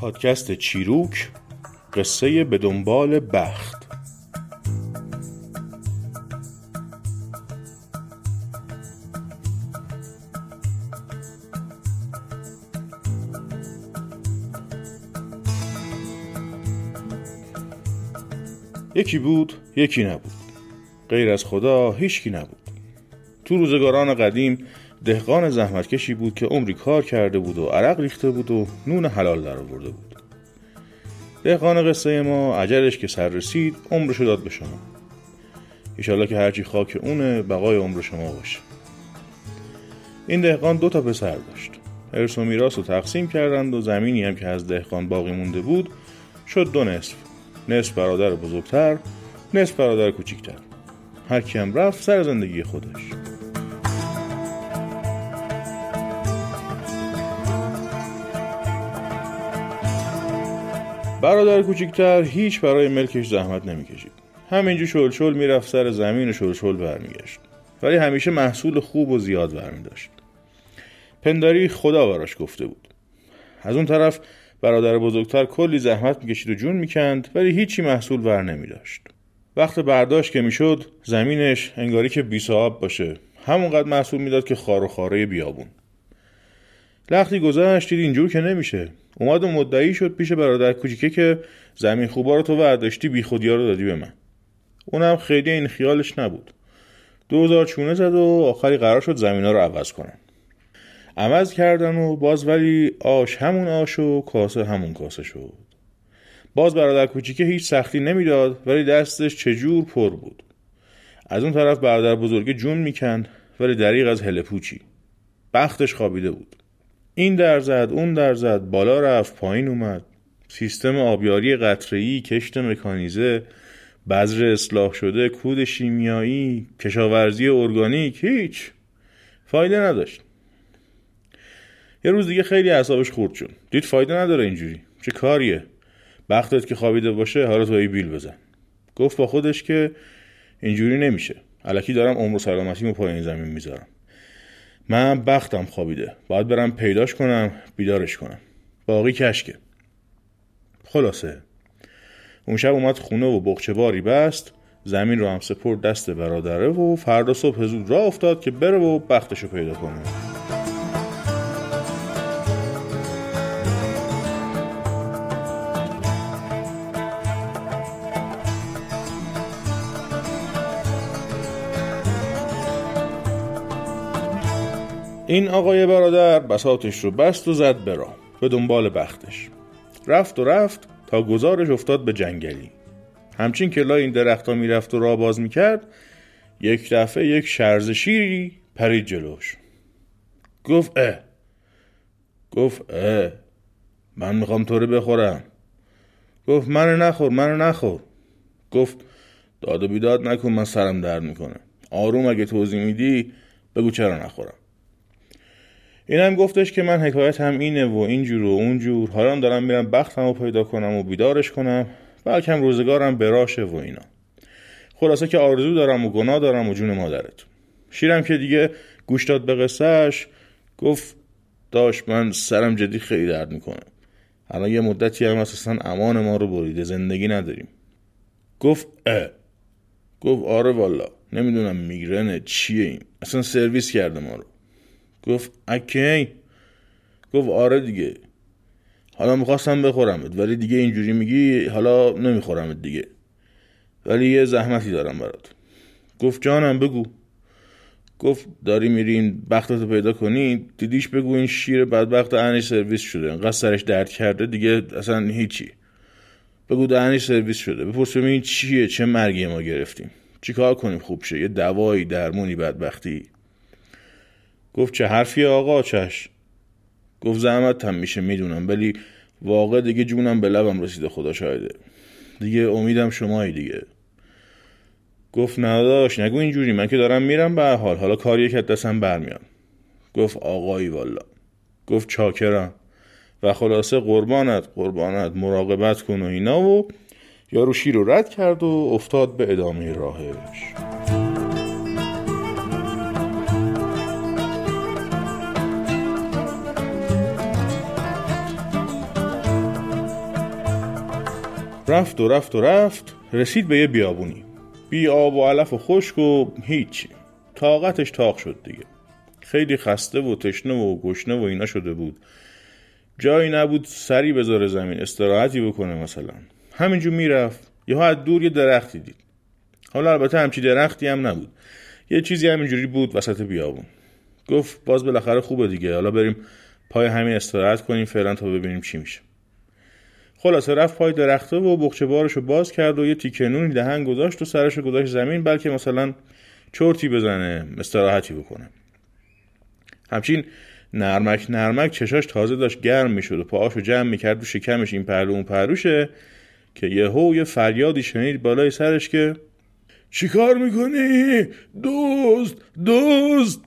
پادکست چیروک قصه به دنبال بخت. یکی بود یکی نبود. غیر از خدا هیچکی نبود. تو روزگاران قدیم دهقان زحمتکشی بود که عمری کار کرده بود و عرق ریخته بود و نون حلال در آورده بود. دهقان قصه ما عجلش که سر رسید عمرشو داد به شما. ایشالله که هرچی خاک اونه بقای عمر شما باشه. این دهقان دو تا پسر داشت. ارث و میراث رو تقسیم کردند و زمینی هم که از دهقان باقی مونده بود شد دو نصف. نصف برادر بزرگتر نصف برادر کوچیکتر. هر کیم رفت سر زندگی خودش. برادر کوچیکتر هیچ برای ملکش زحمت نمی‌کشید. همینجور شلشل می‌رفت سر زمین و شلشل برمیگشت. ولی همیشه محصول خوب و زیاد برمی داشت پنداری خدا براش گفته بود. از اون طرف برادر بزرگتر کلی زحمت می‌کشید و جون می‌کند ولی هیچی محصول ور نمی داشت وقت برداشت که می‌شد زمینش انگاری که بی باشه. همونقدر محصول می‌داد که خار و خاره بیابون. لختی گذشت دید اینجور که نمیشه. اومد و مدعی شد پیش برادر کوچیکه که زمین خوبا رو تو ورداشتی بی خودیا رو دادی به من. اونم خیلی این خیالش نبود. دوزار چونه زد و آخری قرار شد زمین ها رو عوض کنن. عوض کردن و باز ولی آش همون آش و کاسه همون کاسه شد. باز برادر کوچیکه هیچ سختی نمی‌داد ولی دستش چجور پر بود. از اون طرف برادر بزرگه جون می‌کند ولی دریغ از هلپوچی. بختش خوابیده بود. این در زد اون در زد بالا رفت پایین اومد. سیستم آبیاری قطره‌ای کشت مکانیزه بذر اصلاح شده کود شیمیایی کشاورزی ارگانیک هیچ. فایده نداشت. یه روز دیگه خیلی اعصابش خورد شد. دید فایده نداره اینجوری. چه کاریه؟ بختت که خوابیده باشه حالا تو ای بیل بزن. گفت با خودش که اینجوری نمیشه. الکی دارم عمر سلامتیمو پایین زمین می‌ذارم. من بختم خوابیده. باید برم پیداش کنم بیدارش کنم. باقی کشکه. خلاصه. اون شب اومد خونه و بخچه باری بست. زمین رو هم سپرد دست برادره و فردا صبح زود راه افتاد که بره و بختشو پیدا کنه. این آقای برادر بساتش رو بست و زد برا به دنبال بختش. رفت و رفت تا گزارش افتاد به جنگلی. همچین که لای این درختها می‌رفت و را باز می‌کرد یک دفعه یک شرز شیری پرید جلوش. گفت اه گفت اه من می‌خوام رو بخورم. گفت من نخور من نخور. گفت داد و بیداد نکن من سرم درد می‌کنه. آروم اگه توضیح میدی بگو چرا نخورم. این هم گفتش که من حکایت هم اینه و اینجور و اونجور حالا دارم میرم بختم رو پیدا کنم و بیدارش کنم. بلکم روزگارم براشه و اینا. خلاصه که آرزو دارم و گناه دارم و جون مادرت شیرم که دیگه گوش داد به قصهش گفت داشت من سرم جدی خیلی درد می‌کنه. الان یه مدتی هم اساسا امان ما رو بریده زندگی نداریم. گفت اه. گفت آره والا نمی‌دونم میگرنه چیه این. اصلا سرویس کرده ما رو. گفت اکی گفت آره دیگه. حالا می‌خواستم بخورمت ولی دیگه اینجوری میگی حالا نمیخورمت دیگه. ولی یه زحمتی دارم برات. گفت جانم بگو. گفت داری میری این بختتو پیدا کنی؟ دیدیش بگو این شیر بدبخت دهنش سرویس شده. انقدر سرش درد کرده دیگه اصلا هیچی. بگو دهنش سرویس شده. بپرس این چیه؟ چه مرگی ما گرفتیم؟ چیکار کنیم؟ خوب شه. یه دوایی درمونی بدبختی. گفت چه حرفی آقا چش؟ گفت زحمت هم میشه می‌دونم ولی واقع دیگه جونم به لبم رسیده خدا شاهده. دیگه امیدم شمایی دیگه. گفت نداشت نگو اینجوری من که دارم میرم به حال. حالا کاری که دستم برمیاد. گفت آقایی والا. گفت چاکرم. و خلاصه قربانت قربانت مراقبت کن و اینا. و یارو شیر رو رد کرد و افتاد به ادامه راهش. رفت و رفت و رفت رسید به یه بیابونی. بی آب و علف و خشک و هیچی. طاقتش تاق شد دیگه. خیلی خسته و تشنه و گشنه و اینا شده بود. جایی نبود سری بذاره زمین استراحتی بکنه مثلا. همینجور می‌رفت. یه از دور یه درختی دید. حالا البته همچی درختی هم نبود. یه چیزی همینجوری بود وسط بیابون. گفت باز بالاخره خوبه دیگه. حالا بریم پای همین استراحت کنیم فعلا تا ببینیم چی میشه. خلاصه رفت پای درخته و بخچه بارشو باز کرد و یه تیکه نونی دهن گذاشت و سرشو گذاشت زمین بلکه مثلا چرتی بزنه استراحتی بکنه. همچین نرمک نرمک چشاش تازه داشت گرم می‌شد و پاهاشو جمع می‌کرد و شکمش این پهلو اون پهلوشه که یهو یه فریادی شنید بالای سرش که چیکار می‌کنی؟ دوست دوست!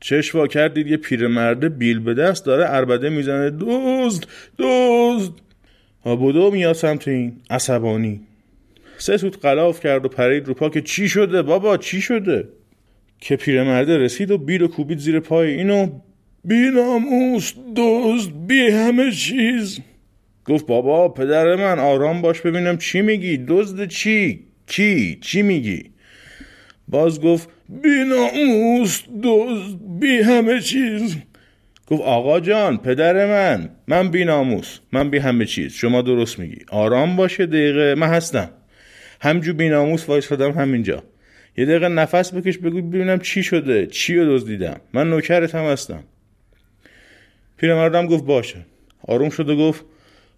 چشوا کردید یه پیرمرده بیل به دست داره اربده می‌زنه دوست دوست! آبودو میاد سمت این عصبانی. سه سوت قلاف کرد و پرید رو پا که چی شده بابا؟ چی شده؟ که پیرمرده رسید و بیل و کوبید زیر پای اینو. بی ناموس دوست بی همه چیز. گفت بابا پدر من آرام باش ببینم چی میگی. دزد چی؟ کی؟ چی میگی؟ باز گفت بی ناموس دزد بی همه چیز. گفت آقا جان پدر من من بی ناموس من بی همه چیز. شما درست میگی. آرام باشه دقیقه من هستم. همجور بی ناموس وایسادم همینجا. یه دقیقه نفس بکش بگو ببینم چی شده چی رو دزدیدم. من نوکرت هم هستم. پیرمردم گفت باشه. آروم شد و گفت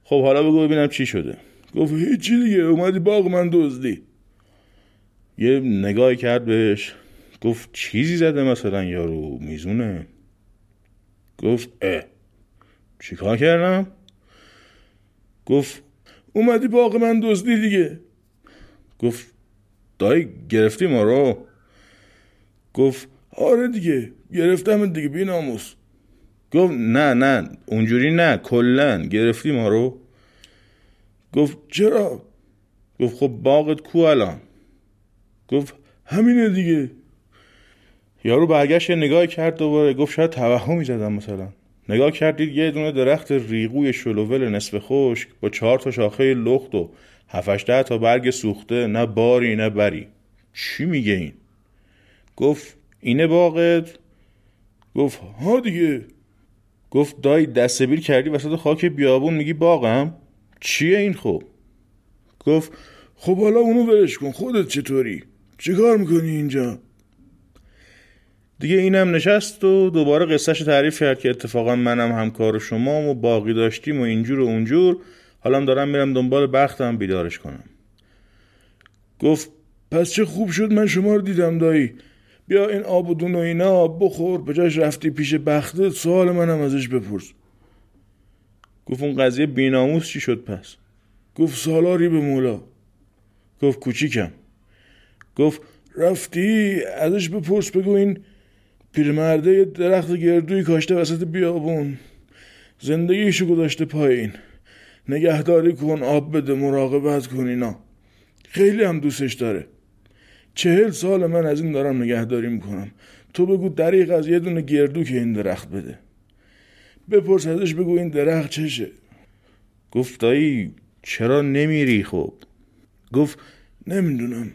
خب حالا بگو ببینم چی شده. گفت هیچی دیگه اومدی باغ من دزدی. یه نگاهی کرد بهش. گفت چیزی زده مثلا یارو میزونه. گفت اه. چیکار کردم؟ گفت اومدی باغ من دزدی دیگه. گفت دایی گرفتی ما رو؟ گفت آره دیگه گرفتم دیگه بی ناموس. گفت نه نه اونجوری نه کلا گرفتی ما رو؟ گفت چرا؟ گفت خب باغت کو الان؟ گفت همینه دیگه. یارو برگشت نگاه کرد دوباره گفت شاید توهمی زدم مثلا. نگاه کردید یه دونه درخت ریغوی شلوول نصف خشک با چهار تا شاخه لخت و هفتش ده تا برگ سوخته نه باری نه بری. چی میگه این؟ گفت اینه باغت؟ گفت ها دیگه. گفت دایی دستبیر کردی وسط خاک بیابون میگی باغم؟ چیه این خب گفت خب حالا اونو ولش کن خودت چطوری؟ چیکار می‌کنی اینجا؟ دیگه اینم نشست و دوباره قصهش تعریف کرد که اتفاقا منم همکار شما و باقی داشتیم و اینجور و اونجور. حالا دارم میرم دنبال بختم بیدارش کنم. گفت پس چه خوب شد من شما رو دیدم دایی. بیا این آب و دون و اینا بخور به جاش رفتی پیش بختت سوال منم ازش بپرس. گفت اون قضیه بیناموس چی شد پس؟ گفت سالاری به مولا. گفت کوچیکم. گفت رفتی؟ ازش بپرس بگو این پیرمرده یه درخت گردوی کاشته وسط بیابون. زندگیشو گذاشته پایین. نگهداری کن آب بده مراقبت کن اینا. خیلی هم دوستش داره. چهل سال من از این دارم نگهداری می‌کنم. تو بگو دریق از یه دونه گردو که این درخت بده. بپرس ازش بگو این درخت چشه. گفت دایی چرا نمیری خب؟ گفت نمی‌دونم.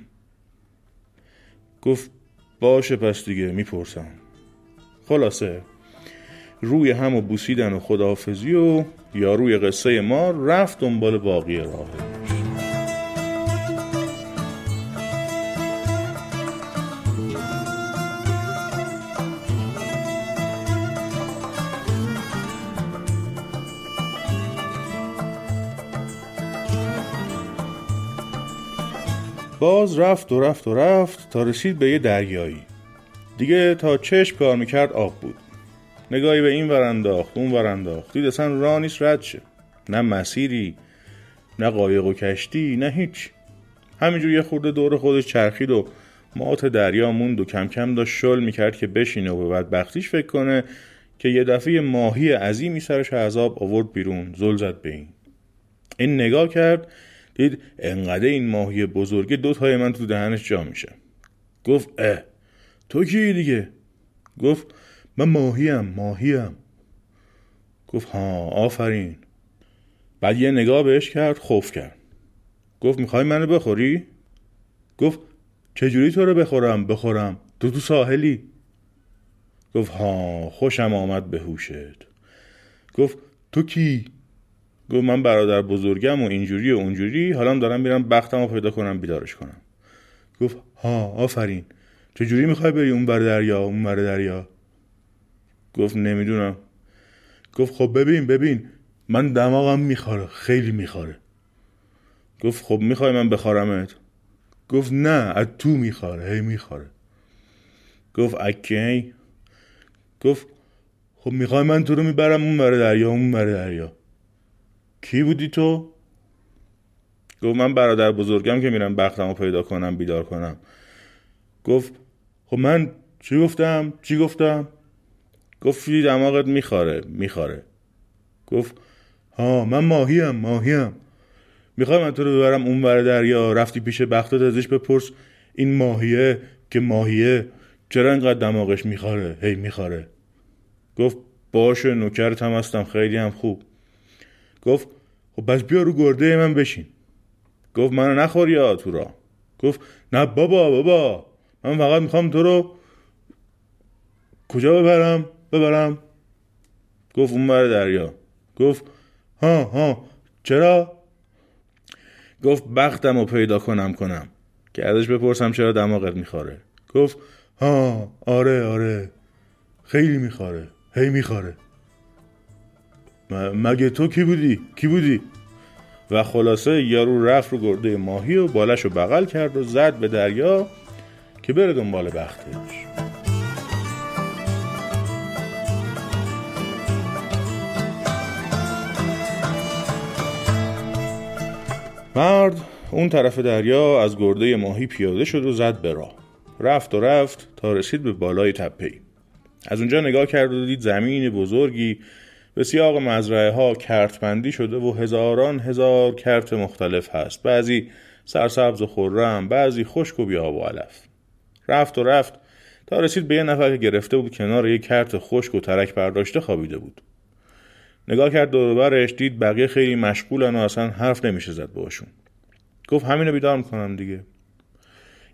گفت باشه پس دیگه می‌پرسم. خلاصه. روی هم و بوسیدن و خداحافظی و یا روی قصه ما رفت دنبال باقی راه. باز رفت و رفت و رفت تا رسید به یه دریایی. دیگه تا چشم کار می‌کرد آب بود. نگاهی به این ورانداخت اون ورانداخت دید اصلا راه نیست رد شه. نه مسیری نه قایق و کشتی نه هیچ. همینجور یه خورده دور خودش چرخید و مات دریا موند و کم کم داشت شل می‌کرد که بشینه و به بدبختیش فکر کنه که یه دفعه ماهی عظیمی سرش عذاب آورد بیرون زل زد به این. این نگاه کرد دید انقدر این ماهی بزرگه دو تای من تو دهنش جا میشه. گفت اه تو کی دیگه؟ گفت من ماهیم ماهیم. گفت ها آفرین. بعد یه نگاه بهش کرد خوف کرد. گفت می‌خوای منو بخوری؟ گفت چجوری تو رو بخورم؟ بخورم. تو تو ساحلی. گفت ها خوشم آمد به هوشت. گفت تو کی؟ گفت من برادر بزرگم و اینجوری و اونجوری. حالا دارم میرم بختم رو پیدا کنم بیدارش کنم. گفت ها آفرین. چجوری می‌خوای بری اون بر دریا اون بر دریا؟ گفت نمی‌دونم. گفت خب ببین ببین. من دماغم می‌خوره خیلی می‌خوره. گفت خب می‌خوای من بخارمت گفت نه از تو می‌خوره هی می‌خوره. گفت اکی. گفت خب می‌خوای من تو رو می‌برم اون بر دریا اون بر دریا. کی بودی تو؟ گفت من برادر بزرگم که میرم بختم رو پیدا کنم بیدار کنم. گفت خب من چی گفتم؟ چی گفتم؟ گفتی دماغت می‌خوره می‌خوره گفت ها من ماهیم ماهیم. می‌خوای من تو رو ببرم اون ور دریا؟ رفتی پیش بختت ازش بپرس این ماهیه که ماهیه. چرا اینقدر دماغش می‌خوره هی می‌خوره گفت باشه نوکرت هم هستم خیلی هم خوب. گفت خب بس بیا رو گرده من بشین. گفت منو نخور یا تو را گفت نه بابا بابا. من فقط می‌خوام تو رو کجا ببرم؟ ببرم. گفت اون بر دریا. گفت ها ها. چرا؟ گفت بختم رو پیدا کنم کنم. که ازش بپرسم چرا دماغت میخواره گفت ها آره آره. خیلی میخواره هی میخواره مگه تو کی بودی؟ کی بودی؟ و خلاصه یارو رفت رو گرده ماهی و بالش رو بغل کرد و زد به دریا. که بره دنبال بختش مرد اون طرف دریا از گرده ماهی پیاده شد و زد به راه. رفت و رفت تا رسید به بالای تپه از اونجا نگاه کرد و دید زمین بزرگی به سیاق مزرعه ها کرتبندی شده و هزاران هزار کرت مختلف هست. بعضی سرسبز و خورم بعضی خشک و بیاب و علف. رفت و رفت. تا رسید به یه نفر که گرفته بود کنار یک کرت خشک و ترک برداشته خوابیده بود. نگاه کرد دوربرش دید بقیه خیلی مشغولن و اصلا حرف نمیشه زد باشون گفت همینو بیدار می‌کنم دیگه.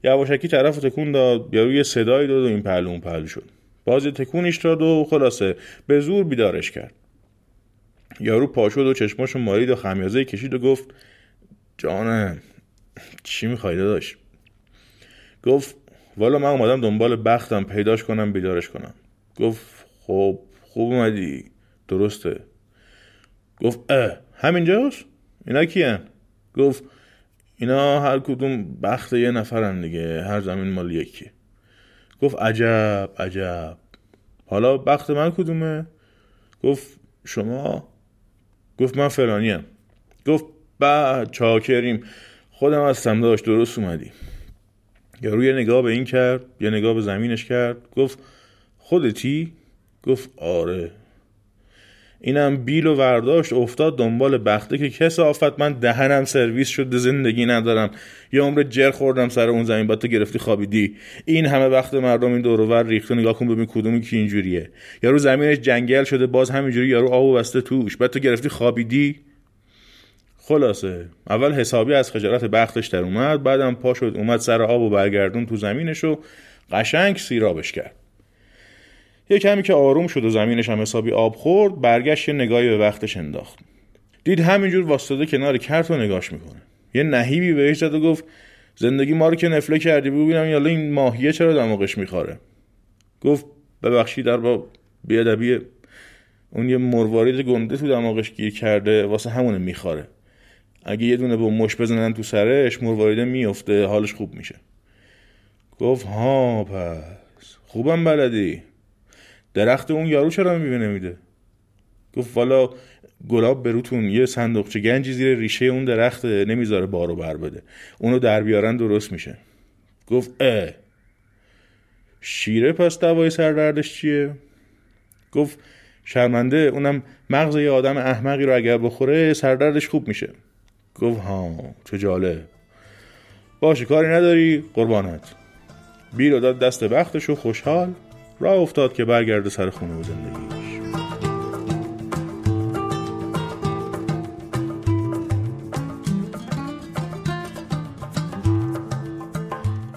یواشکی طرف تکون داد یارو یه صدایی داد و این پهلو اون پهلو شد. باز تکونش داد و خلاصه به زور بیدارش کرد. یارو پاشد و چشماشو مارید و خمیازه کشید و گفت جانم چی می‌خوای داشت گفت والا من اومدم دنبال بختم پیداش کنم بیدارش کنم. گفت خب خوب اومدی. درسته. گفت اه همینجاست؟ اینا کیان؟ گفت اینا هر کدوم بخت یه نفرن دیگه هر زمین مال یکی. گفت عجب عجب. حالا بخت من کدومه؟ گفت شما؟ گفت من فلانیم. گفت با چاکریم. خودم هستم داشت درست اومدی. یا روی نگاه به این کرد یه نگاه به زمینش کرد گفت خودتی؟ گفت آره. اینم بیل و ورداشت افتاد دنبال بخته که کس آفت من دهنم سرویس شده زندگی ندارم. یه عمر جر خوردم سر اون زمین بعد تو گرفتی خوابیدی. این همه وقت مردم این دور ریخته نگاه کن ببین کدومی که اینجوریه. یارو زمینش جنگل شده باز همینجوری یارو آب بسته توش. بعد تو گرفتی خوابیدی؟ خلاصه. اول حسابی از خجالت بختش در اومد بعدم پا شد اومد سر آب و برگردون تو زمینش و قشنگ سیرابش کرد. یه کمی که آروم شد و زمینش هم حسابی آب خورد برگشت یه نگاهی به وقتش انداخت. دید همینجور واسطه کنار کرت و نگاش می‌کنه. یه نهیبی بهش زد و گفت زندگی ما رو که نفله کردی ببینم یالا این ماهیه چرا دماغش می‌خوره. گفت ببخشید در با بیادبی اون یه مروارید گنده تو دماغش گیر کرده واسه همونه می‌خوره. اگه یه دونه با مش بزنن تو سرش مرواریده میفته حالش خوب میشه. گفت ها پس خوبم بلدی. درخت اون یارو چرا میوه نمیده؟ گفت والا گلاب بروتون یه صندوقچه گنجی زیر ریشه اون درخته نمی‌ذاره بارو بر بده. اونو در بیارن درست میشه. گفت اه. شیره پس دوای سردردش چیه؟ گفت شرمنده اونم مغز یه آدم احمقی رو اگر بخوره سردردش خوب میشه. گفت ها چه جالب. باشه کاری نداری قربانت. بیر داد دست بختش و خوشحال راه افتاد که برگرده سر خونه و زندگیش.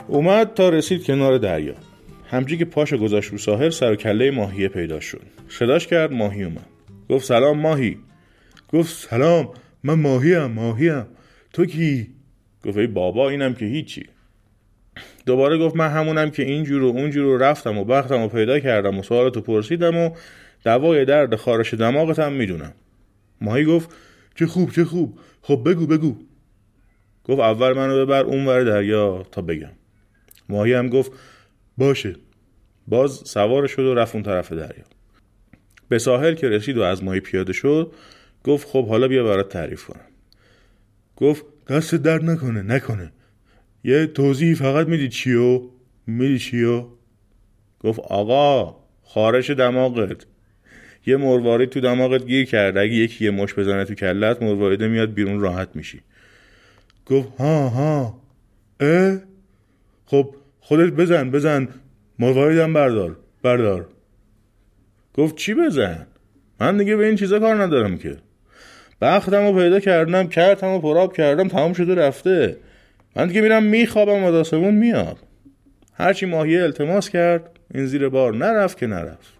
اومد تا رسید کنار دریا. همچی که پاشو گذاشت رو ساحل سر و کله ماهیه پیدا شد. صداش کرد ماهی اومد. گفت سلام ماهی. گفت سلام. من ماهیم ماهیم. تو کی؟ گفت ای بابا اینم که هیچی. دوباره گفت من همونم که اینجور و اونجور رفتم و بختم و پیدا کردم و سوالتو پرسیدم و دوای درد خارش دماغتم می‌دونم. ماهی گفت چه خوب چه خوب. خب بگو بگو. گفت اول منو ببر اون ور دریا تا بگم. ماهی هم گفت باشه. باز سوار شد و رفت اون طرف دریا. به ساحل که رسید و از ماهی پیاده شد گفت خب حالا بیا برات تعریف کنم. گفت دست درد نکنه نکنه. یه توضیح فقط میدی چیو؟ میدی چیو؟ گفت آقا خارش دماغت. یه مروارید تو دماغت گیر کرده. اگه یکی یه مش بزنه تو کلت مرواریده میاد بیرون راحت میشی. گفت ها ها. اه؟ خب خودت بزن بزن. مرواریدم بردار بردار. گفت چی بزن؟ من دیگه به این چیزا کار ندارم که. بختم رو پیدا کردم کردم و پراب کردم تمام شده رفته. من دیگه میرم میخوابم و داسمون میاد. هرچی ماهیه التماس کرد این زیر بار نرفت که نرفت.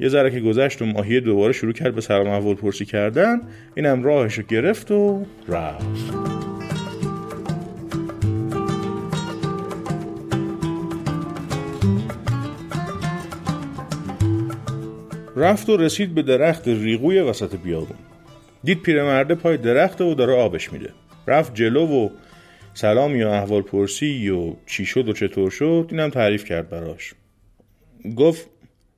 یه ذره که گذشت و ماهیه دوباره شروع کرد به سلام احوال پرسی کردن اینم راهشو گرفت و رفت. رفت و رسید به درخت ریغوی وسط بیابون. دید پیرمرده پای درخت و داره آبش میده. رفت جلو و سلامی و احوال پرسی و چی شد و چطور شد اینم تعریف کرد براش. گفت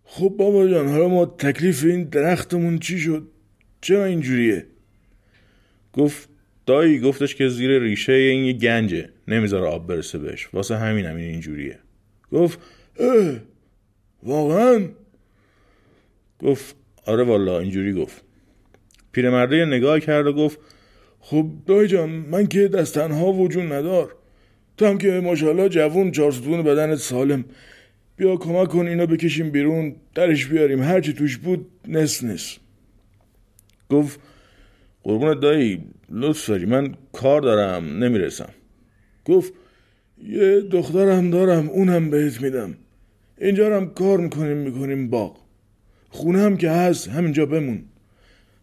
خب بابا جان حالا ما تکلیف این درختمون چی شد؟ چرا اینجوریه؟ گفت دایی گفتش که زیر ریشه این یه گنجه نمی‌ذاره آب برسه بهش. واسه همین همین اینجوریه. گفت اه واقعا؟ گفت آره والا اینجوری گفت. پیرمرده یه نگاه کرد و گفت خب دایی جان من که دست تنها وجود ندار. تو هم که ماشاءالله جوون چارستون بدنت سالم. بیا کمک کن اینا بکشیم بیرون درش بیاریم. هرچی توش بود نس نس. گفت قربونت دایی لطف داری من کار دارم نمی‌رسم. گفت یه دخترم دارم اونم بهت میدم. اینجا هم کار می‌کنیم می‌کنیم باغ. خونه هم که هست همینجا بمون.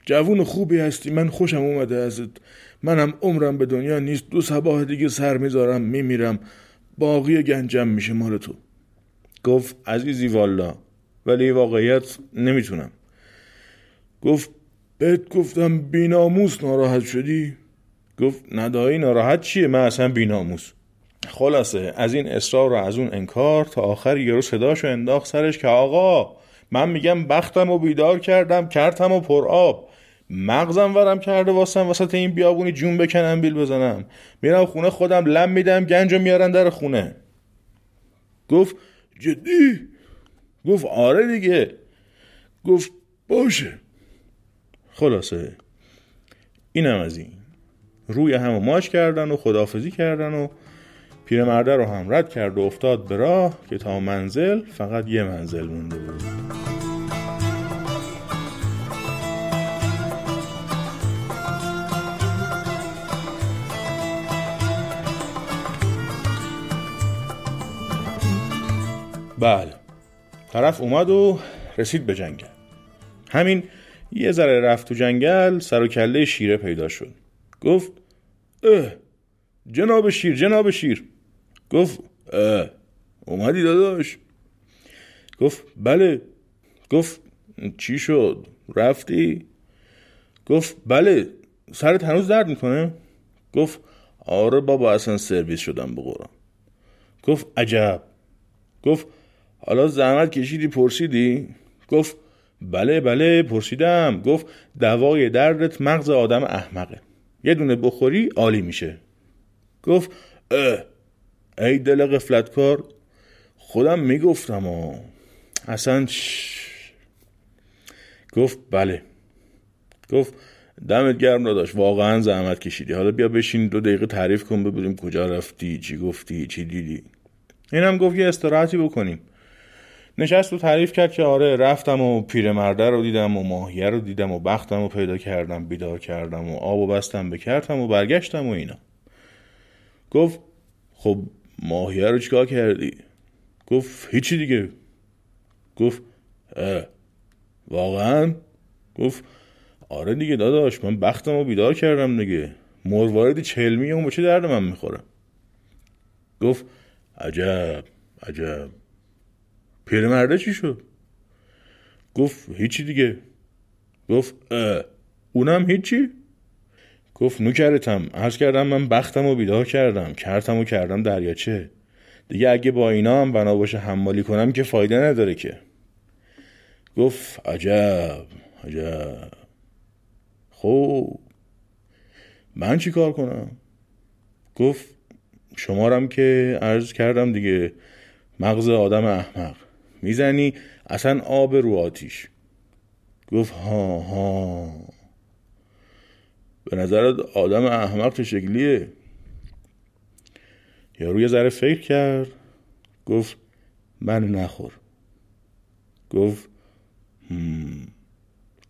جوون خوبی هستی. من خوشم اومده ازت. منم عمرم به دنیا نیست. دو سباه دیگه سر می‌ذارم میمیرم. باقی گنجم میشه مال تو. گفت عزیزی والا ولی واقعیت نمی‌تونم. گفت بهت گفتم بیناموس ناراحت شدی؟ گفت ندایی ناراحت چیه؟ من اصلا بیناموس. خلاصه از این اصرار و از اون انکار تا آخر یارو صداشو انداخت سرش که آقا من میگم بختم و بیدار کردم کردم و پر آب. مغزم ورم کرده واسم وسط این بیابونی جون بکنم بیل بزنم. میرم خونه خودم لم میدم گنج میارن در خونه. گفت جدی؟ گفت آره دیگه. گفت باشه. خلاصه. اینم از این. روی هم ماش کردن و خدافزی کردن و پیرمرده رو هم رد کرد و افتاد به راه که تا منزل فقط یه منزل مونده بود. بله. طرف اومد و رسید به جنگل. همین یه ذره رفت تو جنگل سر و کله شیره پیدا شد. گفت اه جناب شیر جناب شیر. گفت اه اومدی داداش. گفت بله. گفت چی شد؟ رفتی؟ گفت بله سرت هنوز درد می‌کنه؟ گفت آره بابا اصلا سرویس شدم به گفت عجب. گفت حالا زحمت کشیدی پرسیدی؟ گفت بله بله پرسیدم. گفت دوای دردت مغز آدم احمقه. یه دونه بخوری عالی میشه. گفت اه ای دل قفلت کار خودم می‌گفتم و اصلا گفت بله. گفت دمت گرم داداش واقعا زحمت کشیدی. حالا بیا بشین دو دقیقه تعریف کن ببینیم کجا رفتی چی گفتی چی دیدی. اینم گفت یه استراحتی بکنیم. نشست و تعریف کرد که آره رفتم و پیرمرده رو دیدم و ماهیه رو دیدم و بختم و پیدا کردم بیدار کردم و آب و بستم بکردم و برگشتم و اینا. گفت خب ماهیه رو چیکار کردی؟ گفت هیچی دیگه. گفت اه واقعا؟ گفت آره دیگه داداش من بختم رو بیدار کردم دیگه. مرواردی چلمی اون چه درد من می‌خوره؟ گفت عجب عجب. پیرمرده چی شد؟ گفت هیچی دیگه. گفت اه اونم هیچی؟ گفت نوکرتم عرض کردم من بختم و بیدار کردم کرتم و کردم دریاچه دیگه اگه با اینا هم بنا باشه حمالی کنم که فایده نداره که. گفت عجب عجب. خب من چی کار کنم؟ گفت شمارم که عرض کردم دیگه مغز آدم احمق. می‌زنی اصلا آب رو آتیش. گفت ها ها. به نظرت آدم احمق چه شکلیه؟ یارو یه ذره فکر کرد. گفت من نخور. گفت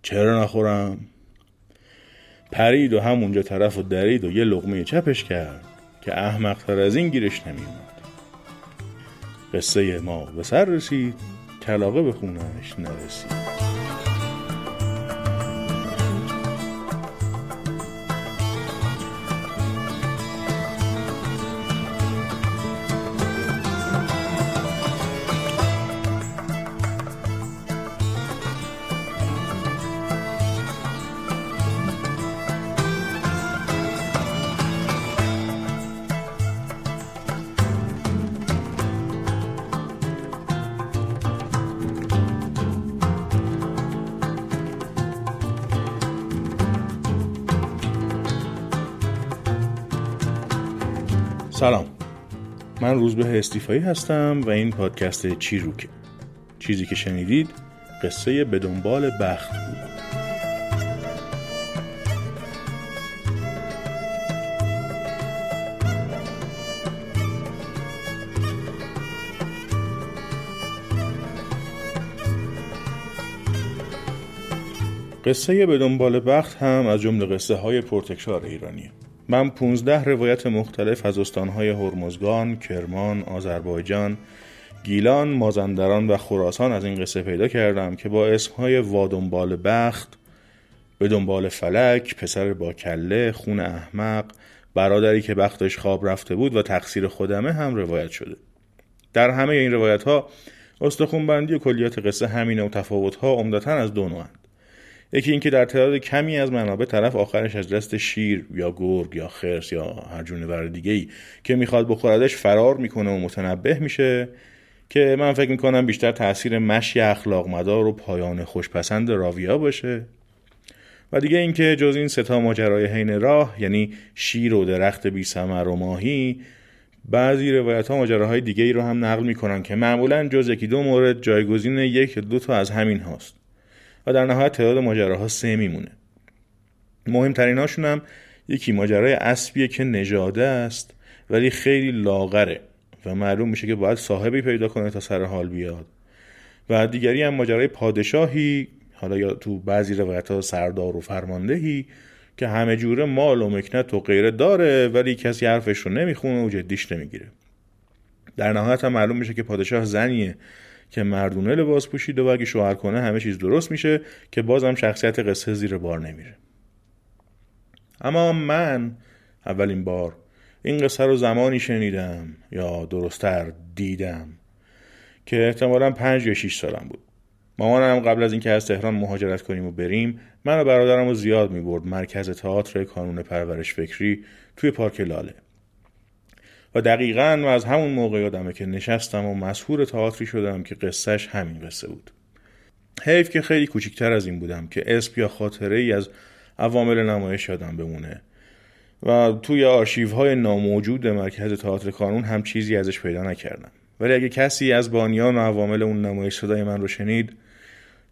چرا نخورم؟ پرید و همونجا طرف و درید و یه لغمه چپش کرد که احمق تر از این گیرش نمیومد قصه ما. به سر رسید کلاقه به خونش نرسید. روزبه استیفایی هستم و این پادکست چی روکه چیزی که شنیدید قصه به دنبال بخت بود. قصه به دنبال بخت هم از جمله قصه های پرتکرار ایرانیه. من 15 روایت مختلف از استانهای هرمزگان، کرمان، آذربایجان، گیلان، مازندران و خراسان از این قصه پیدا کردم که با اسمهای وادنبال بخت، به دنبال فلک، پسر با کله، خون احمق، برادری که بختش خواب رفته بود و تقصیر خودمه هم روایت شده. در همه این روایت ها استخونبندی و کلیات قصه همینه و تفاوت ها عمدتا از دو نوعند. یکی اینکه در تعداد کمی از منابع طرف آخرش از دست شیر یا گرگ یا خرس یا هر جونور دیگه ای که می‌خواد بخوردش فرار می‌کنه و متنبه میشه که من فکر می‌کنم بیشتر تاثیر مشی اخلاق مدار و پایان خوشپسند راویا باشه. و دیگه اینکه جز این ستا ماجرای حین راه یعنی شیر و درخت بی سمر و ماهی بعضی روایت ها ماجراهای دیگه ای رو هم نقل می‌کنن که معمولا جز یکی دو مورد جایگزین یک دو تا از همین هاست. و در نهایت تعداد ماجراها سه میمونه. مهمترین هاشون هم یکی ماجرای اسبیه که نژاده است ولی خیلی لاغره و معلوم میشه که باید صاحبی پیدا کنه تا سر حال بیاد. و دیگری هم ماجرای پادشاهی حالا یا تو بعضی روایت ها سردار و فرماندهی که همه جوره مال و مکنت و غیره داره ولی کسی حرفش رو نمی‌خونه و جدیش نمی‌گیره. در نهایت هم معلوم میشه که پادشاه زنیه که مردونه لباس پوشیده و اگه شوهر کنه همه چیز درست میشه که بازم شخصیت قصه زیر بار نمیره. اما من اولین بار این قصه رو زمانی شنیدم یا درستتر دیدم که احتمالا پنج یا شیش سالم بود. مامانم قبل از اینکه از تهران مهاجرت کنیم و بریم من و برادرم رو زیاد می برد مرکز تئاتر کانون پرورش فکری توی پارک لاله. و دقیقا و از همون موقع یادمه که نشستم و مسهور تئاتری شدم که قصهش همین قصه بود. حیف که خیلی کوچیکتر از این بودم که اسم یا خاطره ای از عوامل نمایش یادم بمونه و توی آرشیو های ناموجود مرکز تئاتر کانون هم چیزی ازش پیدا نکردم. ولی اگه کسی از بانیان و عوامل اون نمایش صدای من رو شنید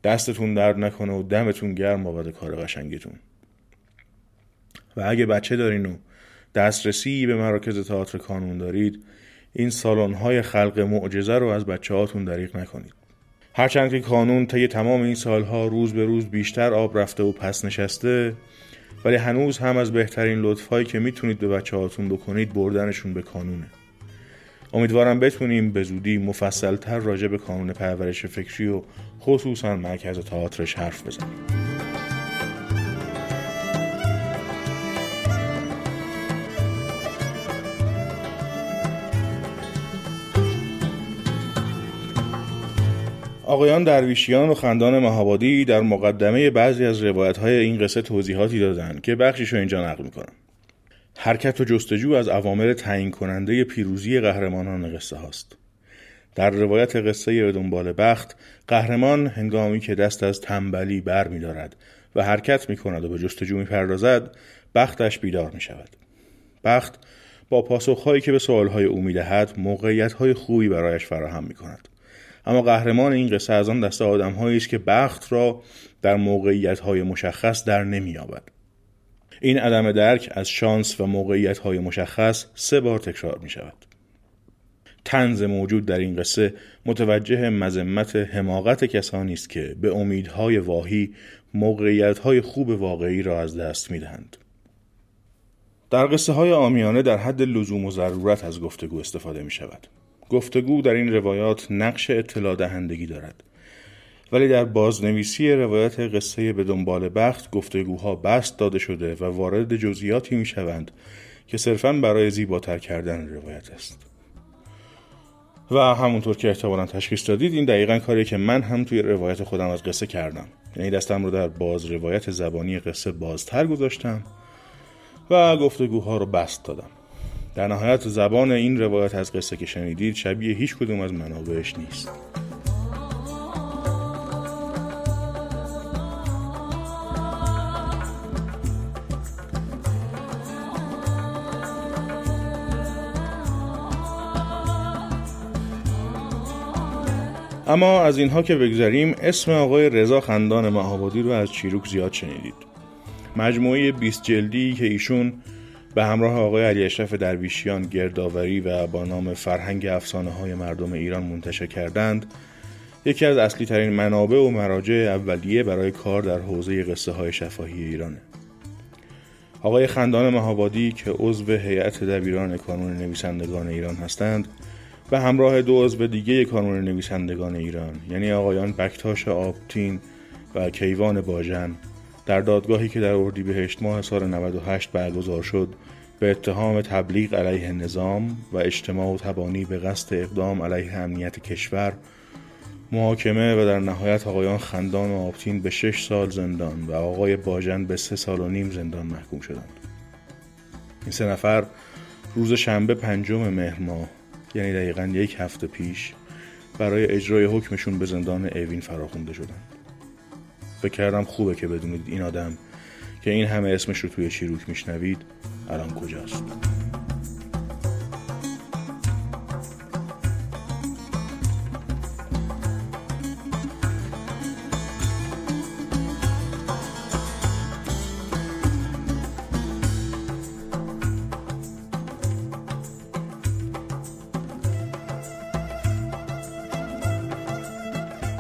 دستتون درد نکنه و دمتون گرم بابت کار قشنگتون و اگه بچه دارین و دسترسی به مراکز تئاتر کانون دارید این سالن های خلق معجزه رو از بچه هاتون دریغ نکنید. هرچند که کانون طی تمام این سالها روز به روز بیشتر آب رفته و پس نشسته ولی هنوز هم از بهترین لطفهایی که می‌تونید به بچه هاتون بکنید بردنشون به کانونه. امیدوارم بتونیم به زودی مفصلتر راجع به کانون پرورش فکری و خصوصا مرکز تئاترش حرف بزنیم. آقایان درویشیان و خندان مهابادی در مقدمه بعضی از روایت های این قصه توضیحاتی دادند که بخشیش رو اینجا نقل می‌کنم. حرکت و جستجو از عوامل تعیین کننده پیروزی قهرمانان قصه هاست. در روایت قصه به دنبال بخت قهرمان هنگامی که دست از تنبلی بر می دارد و حرکت می کند و به جستجو می پردازد بختش بیدار می شود بخت با پاسخهایی که به سوالهای او می دهد موقعیت خوبی برایش فراهم می کند اما قهرمان این قصه از آن دسته آدمهایی است که بخت را در موقعیت های مشخص در نمییابد این عدم درک از شانس و موقعیت های مشخص سه بار تکرار می شود تنز موجود در این قصه متوجه مذمت حماقت کسانی است که به امیدهای واهی موقعیت های خوب واقعی را از دست می دهند. در قصه های آمیانه در حد لزوم و ضرورت از گفتگو استفاده می شود. گفتگو در این روایات نقش اطلاع دهندگی دارد. ولی در بازنویسی روایت قصه به دنبال بخت گفتگوها بست داده شده و وارد جزئیاتی می شوند که صرفا برای زیباتر کردن روایت است. و همونطور که احتمالا تشخیص دادید این دقیقا کاری که من هم توی روایت خودم از قصه کردم. یعنی دستم رو در باز روایت زبانی قصه بازتر گذاشتم و گفتگوها رو بست دادم. در نهایت زبان این روایت از قصه که شنیدید شبیه هیچ کدوم از منابعش نیست. اما از اینها که بگذاریم اسم آقای رضا خندان مهابادی رو از چیروک زیاد شنیدید. مجموعه 20 جلدی که ایشون به همراه آقای علی اشرف درویشیان گردآوری و با نام فرهنگ افسانه های مردم ایران منتشر کردند یکی از اصلی ترین منابع و مراجع اولیه برای کار در حوزه قصه های شفاهی ایرانه. آقای خندان مهابادی که عضو هیئت دبیران کانون نویسندگان ایران هستند و همراه دو عضو دیگه کانون نویسندگان ایران یعنی آقایان بکتاش آبتین و کیوان باجن در دادگاهی که در اردیبهشت ماه سال 98 برگزار شد به اتهام تبلیغ علیه نظام و اجتماع و تبانی به قصد اقدام علیه امنیت کشور محاکمه و در نهایت آقایان خندان و آبتین به شش سال زندان و آقای باجن به سه سال و نیم زندان محکوم شدند. این سه نفر روز شنبه پنجم مهر ماه یعنی دقیقا یک هفته پیش برای اجرای حکمشون به زندان اوین فراخونده شدند. فکر کردم خوبه که بدونید این آدم که این همه اسمش رو توی چیروک میشنوید الان کجاست.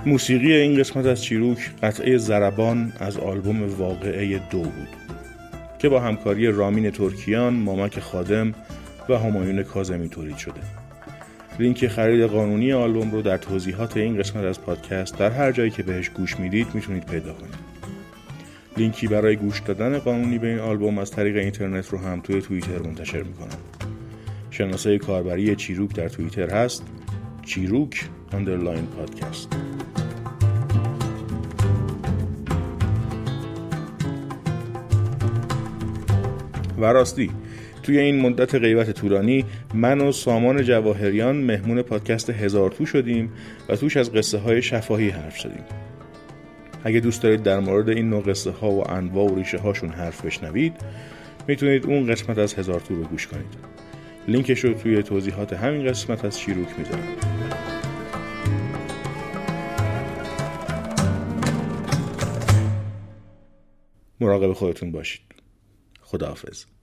موسیقی این قسمت از چیروک قطعه زربان از آلبوم واقعه دو بود که با همکاری رامین ترکیان، مامک خادم و همایون کازمی تولید شده. لینک خرید قانونی آلبوم رو در توضیحات این قسمت از پادکست در هر جایی که بهش گوش می‌دید می‌تونید پیدا کنید. لینکی برای گوش دادن قانونی به این آلبوم از طریق اینترنت رو هم توی توییتر منتشر می‌کنم. شناسه کاربری چیروک در توییتر هست چیروک underline پادکست و راستی. توی این مدت غیبت طولانی من و سامان جواهریان مهمون پادکست هزار تو شدیم و توش از قصه های شفاهی حرف زدیم اگه دوست دارید در مورد این نوع قصه ها و انواع و ریشه هاشون حرف بشنوید می‌تونید اون قسمت از هزار تو رو گوش کنید. لینکش رو توی توضیحات همین قسمت از شیروک می‌ذارم. مراقب خودتون باشید. खुदा हाफिज़